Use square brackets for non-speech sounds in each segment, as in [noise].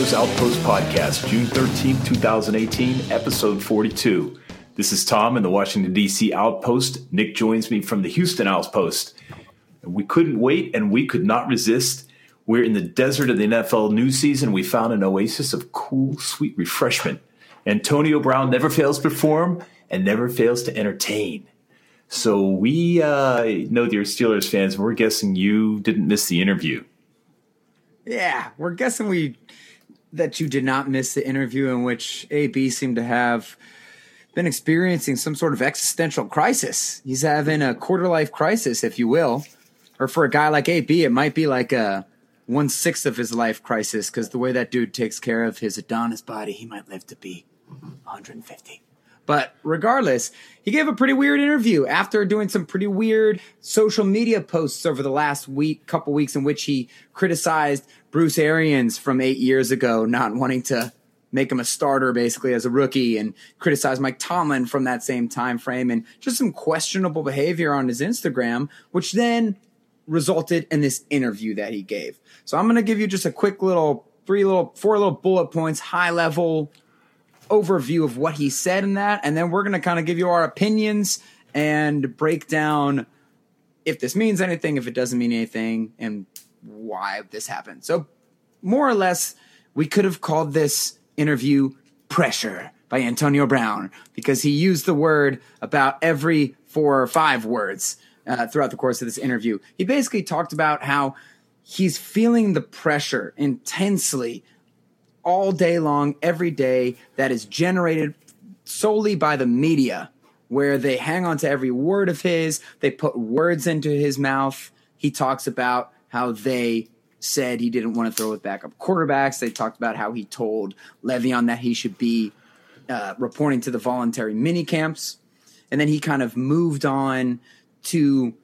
Outpost Podcast, June 13th, 2018, episode 42. This is Tom in the Washington, D.C. Outpost. Nick joins me from the Houston Outpost. We couldn't wait and we could not resist. We're in the desert of the NFL news season. We found an oasis of cool, sweet refreshment. Antonio Brown never fails to perform and never fails to entertain. So we uh, know that you're Steelers fans, and we're guessing you didn't miss the interview. Yeah, we're guessing we that you did not miss the interview in which AB seemed to have been experiencing some sort of existential crisis. He's having a quarter life crisis, if you will. Or for a guy like AB, it might be like a one sixth of his life crisis because the way that dude takes care of his Adonis body, he might live to be 150. But regardless, he gave a pretty weird interview after doing some pretty weird social media posts over the last week, couple weeks, in which he criticized Bruce Arians from eight years ago, not wanting to make him a starter basically as a rookie, and criticized Mike Tomlin from that same time frame, and just some questionable behavior on his Instagram, which then resulted in this interview that he gave. So I'm going to give you just a quick little three little four little bullet points, high level overview of what he said in that, and then we're going to kind of give you our opinions and break down if this means anything, if it doesn't mean anything, and why this happened. So, more or less, we could have called this interview pressure by Antonio Brown because he used the word about every four or five words uh, throughout the course of this interview. He basically talked about how he's feeling the pressure intensely all day long, every day, that is generated solely by the media, where they hang on to every word of his, they put words into his mouth. He talks about how they said he didn't want to throw with backup quarterbacks. They talked about how he told Le'Veon that he should be uh, reporting to the voluntary mini camps. And then he kind of moved on to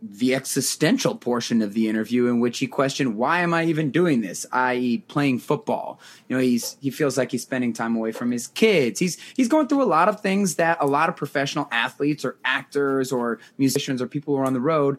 the existential portion of the interview in which he questioned why am i even doing this? I.e playing football. You know he's he feels like he's spending time away from his kids. He's he's going through a lot of things that a lot of professional athletes or actors or musicians or people who are on the road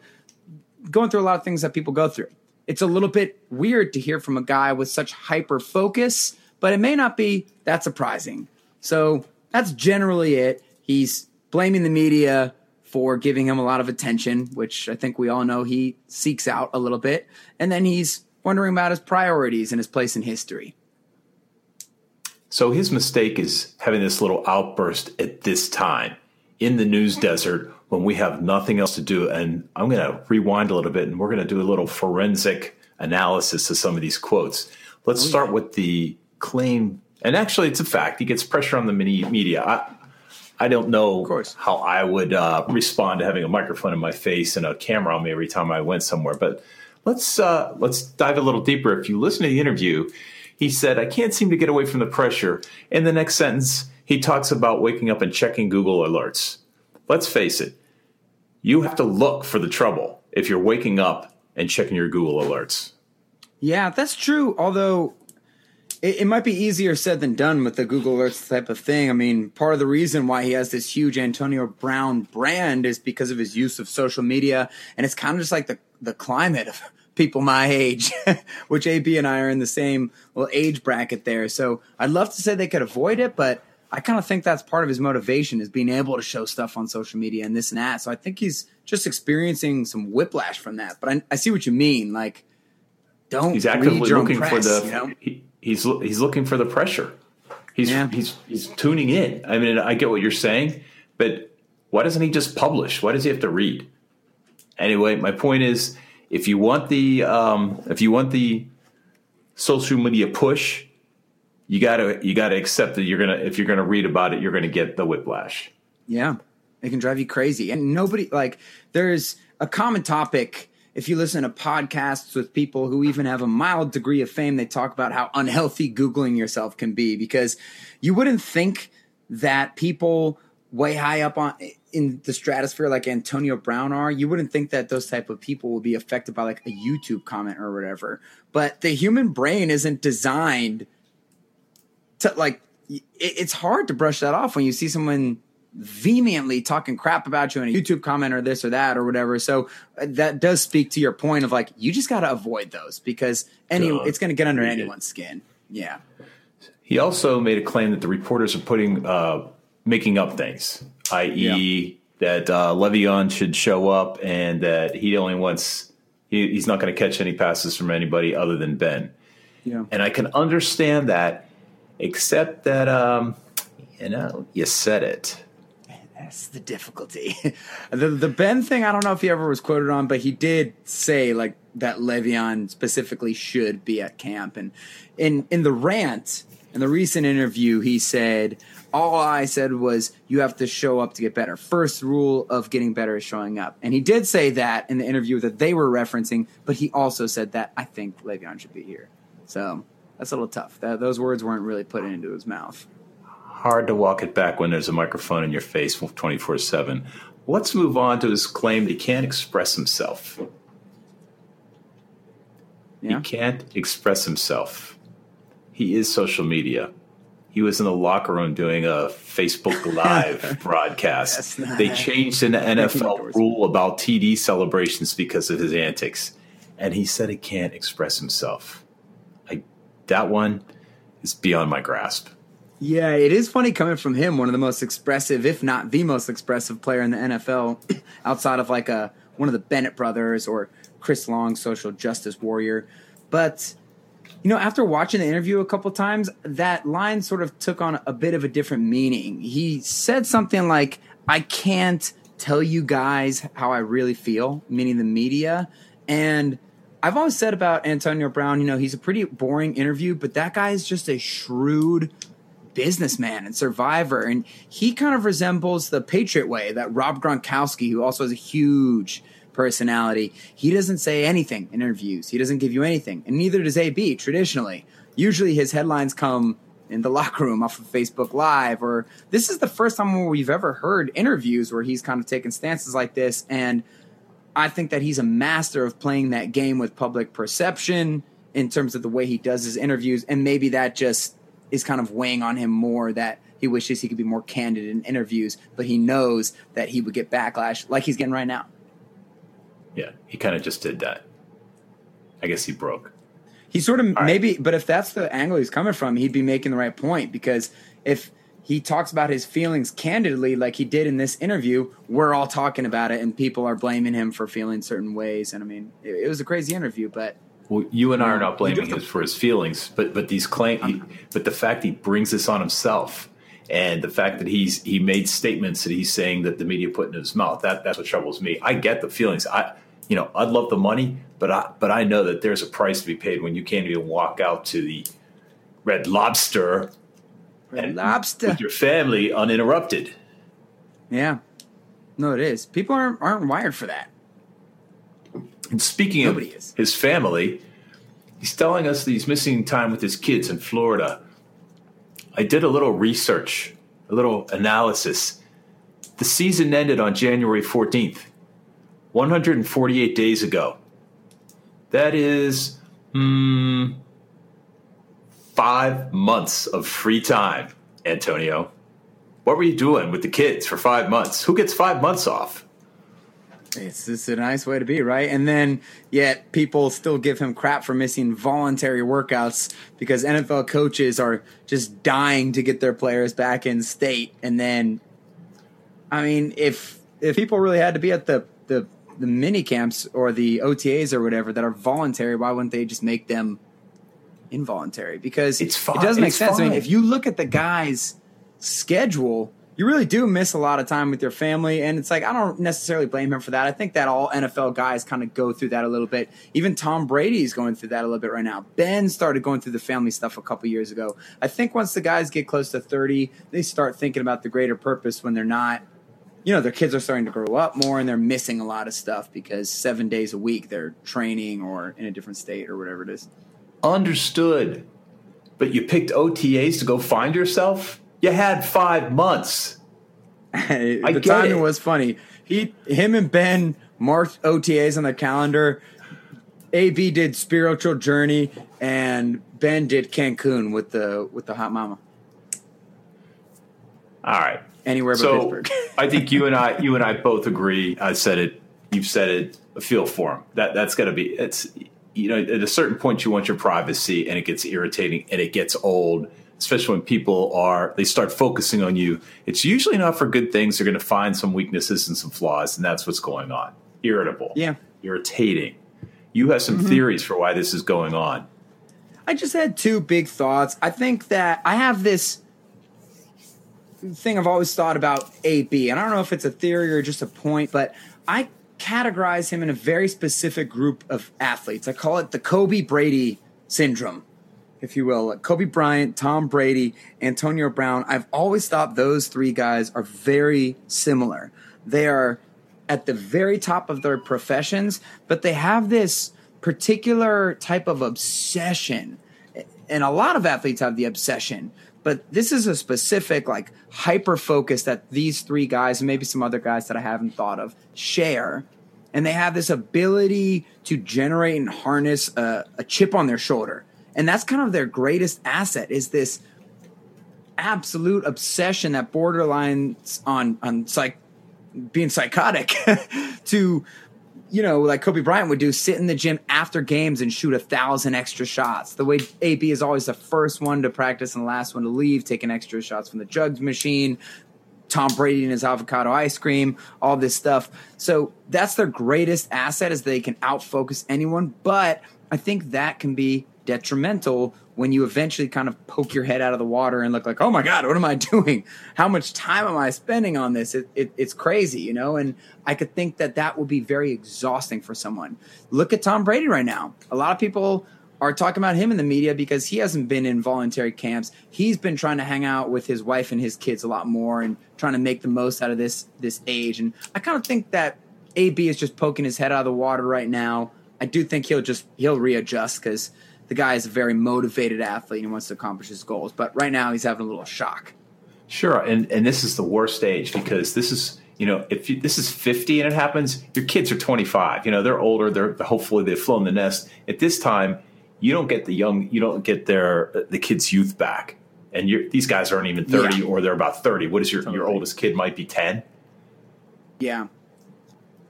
going through a lot of things that people go through. It's a little bit weird to hear from a guy with such hyper focus but it may not be that surprising. So that's generally it. He's blaming the media for giving him a lot of attention, which I think we all know he seeks out a little bit. And then he's wondering about his priorities and his place in history. So his mistake is having this little outburst at this time in the news desert when we have nothing else to do. And I'm going to rewind a little bit and we're going to do a little forensic analysis of some of these quotes. Let's oh, start with the claim. And actually, it's a fact. He gets pressure on the media. I, I don't know how I would uh, respond to having a microphone in my face and a camera on me every time I went somewhere. But let's uh, let's dive a little deeper. If you listen to the interview, he said, "I can't seem to get away from the pressure." In the next sentence, he talks about waking up and checking Google alerts. Let's face it, you have to look for the trouble if you're waking up and checking your Google alerts. Yeah, that's true. Although it, it, might be easier said than done with the Google Alerts type of thing. I mean, part of the reason why he has this huge Antonio Brown brand is because of his use of social media, and it's kind of just like the the climate of people my age, [laughs] which AB and I are in the same little age bracket there. So I'd love to say they could avoid it, but I kind of think that's part of his motivation is being able to show stuff on social media and this and that. So I think he's just experiencing some whiplash from that. But I, I see what you mean. Like, don't he's actively looking press, for the. You know? he, he's he's looking for the pressure. He's yeah. he's he's tuning in. I mean, I get what you're saying, but why doesn't he just publish? Why does he have to read? Anyway, my point is, if you want the um, if you want the social media push, you gotta you gotta accept that you're gonna if you're gonna read about it, you're gonna get the whiplash. Yeah, it can drive you crazy, and nobody like there's a common topic. If you listen to podcasts with people who even have a mild degree of fame, they talk about how unhealthy Googling yourself can be because you wouldn't think that people way high up on in the stratosphere like Antonio Brown are, you wouldn't think that those type of people will be affected by like a YouTube comment or whatever. But the human brain isn't designed to like it's hard to brush that off when you see someone vehemently talking crap about you in a YouTube comment or this or that or whatever. So uh, that does speak to your point of like you just got to avoid those because any it's going to get under anyone's skin. Yeah. He also made a claim that the reporters are putting uh, making up things, i.e., yeah. that uh, Le'Veon should show up and that he only wants he, he's not going to catch any passes from anybody other than Ben. Yeah. And I can understand that except that um, you know you said it. That's the difficulty. [laughs] the the Ben thing, I don't know if he ever was quoted on, but he did say like that Le'Veon specifically should be at camp. And in in the rant, in the recent interview, he said, All I said was, you have to show up to get better. First rule of getting better is showing up. And he did say that in the interview that they were referencing, but he also said that I think Le'Veon should be here. So that's a little tough. That, those words weren't really put into his mouth. Hard to walk it back when there's a microphone in your face 24 7. Let's move on to his claim that he can't express himself. Yeah. He can't express himself. He is social media. He was in the locker room doing a Facebook [laughs] Live broadcast. They changed an NFL rule about TD celebrations because of his antics. And he said he can't express himself that one is beyond my grasp. Yeah, it is funny coming from him, one of the most expressive, if not the most expressive player in the NFL, [clears throat] outside of like a one of the Bennett brothers or Chris Long, social justice warrior. But you know, after watching the interview a couple times, that line sort of took on a bit of a different meaning. He said something like, "I can't tell you guys how I really feel," meaning the media, and I've always said about Antonio Brown, you know, he's a pretty boring interview, but that guy is just a shrewd businessman and survivor. And he kind of resembles the Patriot way that Rob Gronkowski, who also has a huge personality, he doesn't say anything in interviews. He doesn't give you anything. And neither does AB traditionally. Usually his headlines come in the [laughs] locker room off of Facebook Live, or this is the first time we've ever heard interviews where he's kind of taken stances like this. And I think that he's a master of playing that game with public perception in terms of the way he does his interviews, and maybe that just is kind of weighing on him more that he wishes he could be more candid in interviews, but he knows that he would get backlash like he's getting right now. Yeah, he kind of just did that. I guess he broke. He sort of All maybe, right. but if that's the angle he's coming from, he'd be making the right point because if he talks about his feelings candidly, like he did in this interview. We're all talking about it, and people are blaming him for feeling certain ways. And I mean, it, it was a crazy interview, but. Well, you and I are not blaming him for his feelings, but but these claims, but the fact he brings this on himself, and the fact that he's he made statements that he's saying that the media put in his mouth that that's what troubles me. I get the feelings. I you know I'd love the money, but I but I know that there's a price to be paid when you can't even walk out to the Red Lobster and lobster with your family uninterrupted. Yeah, no, it is. People aren't aren't wired for that. And speaking Nobody of is. his family, he's telling us that he's missing time with his kids in Florida. I did a little research, a little analysis. The season ended on January 14th, 148 days ago. That is, hmm, five months of free time, Antonio. What were you doing with the kids for five months? Who gets five months off? It's just a nice way to be, right? And then, yet people still give him crap for missing voluntary workouts because NFL coaches are just dying to get their players back in state. And then, I mean, if if people really had to be at the the the mini camps or the OTAs or whatever that are voluntary, why wouldn't they just make them involuntary because It's fine. it doesn't make It's sense. I mean, if you look at the guy's schedule, you really do miss a lot of time with your family. And it's like, I don't necessarily blame him for that. I think that all NFL guys kind of go through that a little bit. Even Tom Brady is going through that a little bit right now. Ben started going through the family stuff a couple years ago. I think once the guys get close to 30, they start thinking about the greater purpose when they're not you know, their kids are starting to grow up more and they're missing a lot of stuff because seven days a week they're training or in a different state or whatever it is. Understood. But you picked OTAs to go find yourself? You had five months. [laughs] the get timing it. was funny. He, him, and Ben marked OTAs on the calendar. AB did spiritual journey, and Ben did Cancun with the with the hot mama. All right. Anywhere but so Pittsburgh. [laughs] I think you and I, you and I both agree. I said it. You've said it. I feel for him. That that's got to be. It's you know at a certain point you want your privacy, and it gets irritating and it gets old. Especially when people are they start focusing on you. It's usually not for good things. They're going to find some weaknesses and some flaws, and that's what's going on. Irritable. Yeah. Irritating. You have some mm-hmm. theories for why this is going on. I just had two big thoughts. I think that I have this thing I've always thought about AB, and I don't know if it's a theory or just a point, but I categorize him in a very specific group of athletes. I call it the Kobe Brady syndrome, if you will. Like Kobe Bryant, Tom Brady, Antonio Brown. I've always thought those three guys are very similar. They are at the very top of their professions, but they have this particular type of obsession. And a lot of athletes have the obsession, but this is a specific, like, hyper focus that these three guys and maybe some other guys that I haven't thought of share. And they have this ability to generate and harness a, a chip on their shoulder. And that's kind of their greatest asset is this absolute obsession that borderlines on on psych being psychotic [laughs] to you know like kobe bryant would do sit in the gym after games and shoot a thousand extra shots the way ab is always the first one to practice and the last one to leave taking extra shots from the jugs machine Tom Brady and his avocado ice cream, all this stuff. So that's their greatest asset is they can outfocus anyone. But I think that can be detrimental when you eventually kind of poke your head out of the water and look like, oh my God, what am I [laughs] doing? How much time am I spending on this? It, it, it's crazy, you know? And I could think that that would be very exhausting for someone. Look at Tom Brady right now. A lot of people are talking about him in the media because he hasn't been in voluntary camps. He's been trying to hang out with his wife and his kids a lot more and trying to make the most out of this this age. And I kind of think that AB is just poking his head out of the water right now. I do think he'll just he'll readjust because the guy is a very motivated athlete and he wants to accomplish his goals. But right now he's having a little shock. Sure, and and this is the worst age because this is you know if you, this is fifty and it happens, your kids are twenty five. You know they're older. They're hopefully they've flown the nest. At this time, you don't get the young, you don't get their the kids' youth back, and you're, these guys aren't even thirty Yeah. or they're about thirty. What is your your oldest kid might be ten? Yeah.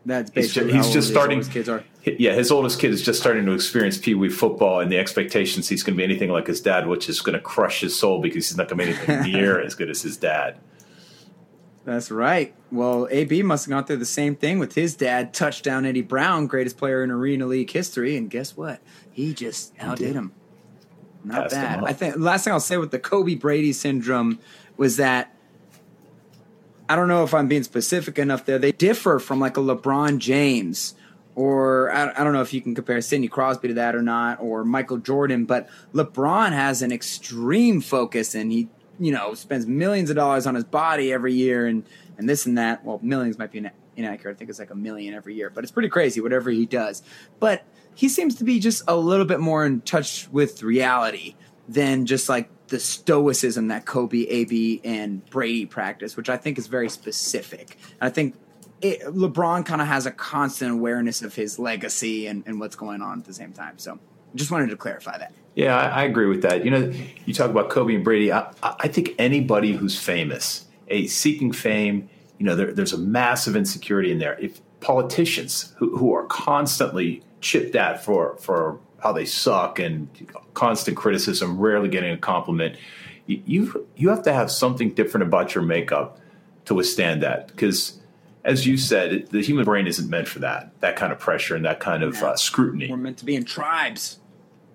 That's He's basically just, he's how just old his starting. oldest kids are. Yeah, his oldest kid is just starting to experience pee wee football, and the expectations he's going to be anything like his dad, which is going to crush his soul because he's not going to be anything [laughs] near as good as his dad. That's right. Well, AB must have gone through the same thing with his dad, touchdown Eddie Brown, greatest player in Arena League history, and guess what? He just outdid him. Not Passed him bad. up. I think last thing I'll say with the Kobe Brady syndrome was that I don't know if I'm being specific enough there. They differ from like a LeBron James or I, I don't know if you can compare Sidney Crosby to that or not, or Michael Jordan, but LeBron has an extreme focus and he, you know, spends millions of dollars on his body every year and, and this and that. Well, millions might be inaccurate. I think it's like a million every year, but it's pretty crazy, whatever he does. But he seems to be just a little bit more in touch with reality than just like the stoicism that Kobe, AB, and Brady practice, which I think is very specific. And I think it, LeBron kind of has a constant awareness of his legacy and, and what's going on at the same time. So just wanted to clarify that. Yeah, I, I agree with that. You know, you talk about Kobe and Brady. I, I think anybody who's famous, a seeking fame, you know, there, there's a massive insecurity in there. If politicians who, who are constantly chipped at for for how they suck and constant criticism, rarely getting a compliment, you you, you have to have something different about your makeup to withstand that because. As you said, the human brain isn't meant for that, that kind of pressure and that kind of uh, scrutiny. We're meant to be in tribes.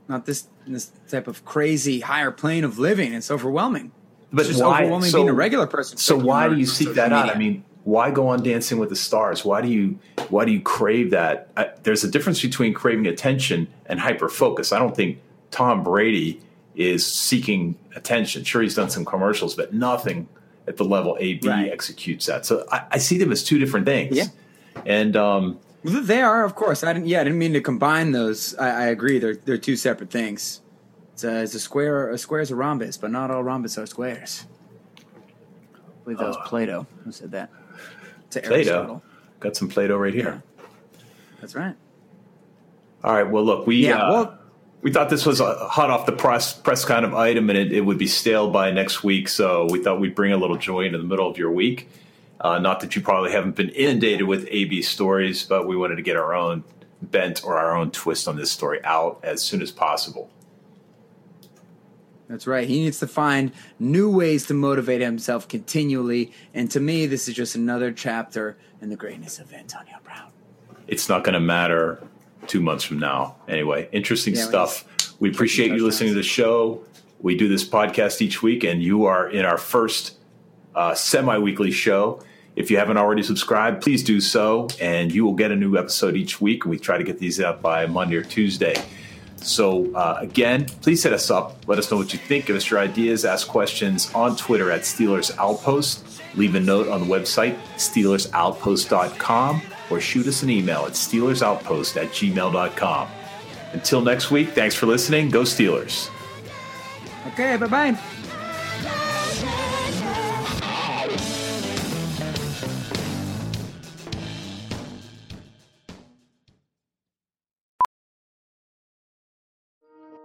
not this this type of crazy higher plane of living. It's overwhelming. But it's just why? overwhelming so, being a regular person. So why do you seek that out? I mean, why go on Dancing with the Stars? Why do you why do you crave that? I, there's a difference between craving attention and hyper focus. I don't think Tom Brady is seeking attention. Sure, he's done some commercials, but nothing at the level AB Right. executes that. So I, I see them as two different things. Yeah. And um, They are, of course. I didn't. Yeah, I didn't mean to combine those. I, I agree. They're they're two separate things. It's a, it's a square. A square is a rhombus, but not all rhombus are squares. I believe that was Plato who said that. To Plato, Aristotle. got some Play-Doh right here. That's right. All right. Well, look, we Yeah, uh, well- we thought this was a hot off the press press kind of item, and it, it would be stale by next week. So we thought we'd bring a little joy into the middle of your week. Uh, not that you probably haven't been inundated with AB stories, but we wanted to get our own bent or our own twist on this story out as soon as possible. That's right. He needs to find new ways to motivate himself continually. And to me, this is just another chapter in the greatness of Antonio Brown. It's not going to matter two months from now. Anyway, interesting Yeah, stuff. We appreciate you listening to the show. We do this podcast each week, and you are in our first uh, semi weekly show. If you haven't already subscribed, please do so, and you will get a new episode each week. We try to get these out by Monday or Tuesday. So, uh, again, please hit us up. Let us know what you think. Give us your ideas. Ask questions on Twitter at Steelers Outpost. Leave a note on the website, SteelersOutpost.com, or shoot us an email at SteelersOutpost at gmail.com. Until next week, thanks for listening. Go Steelers. Okay, bye bye.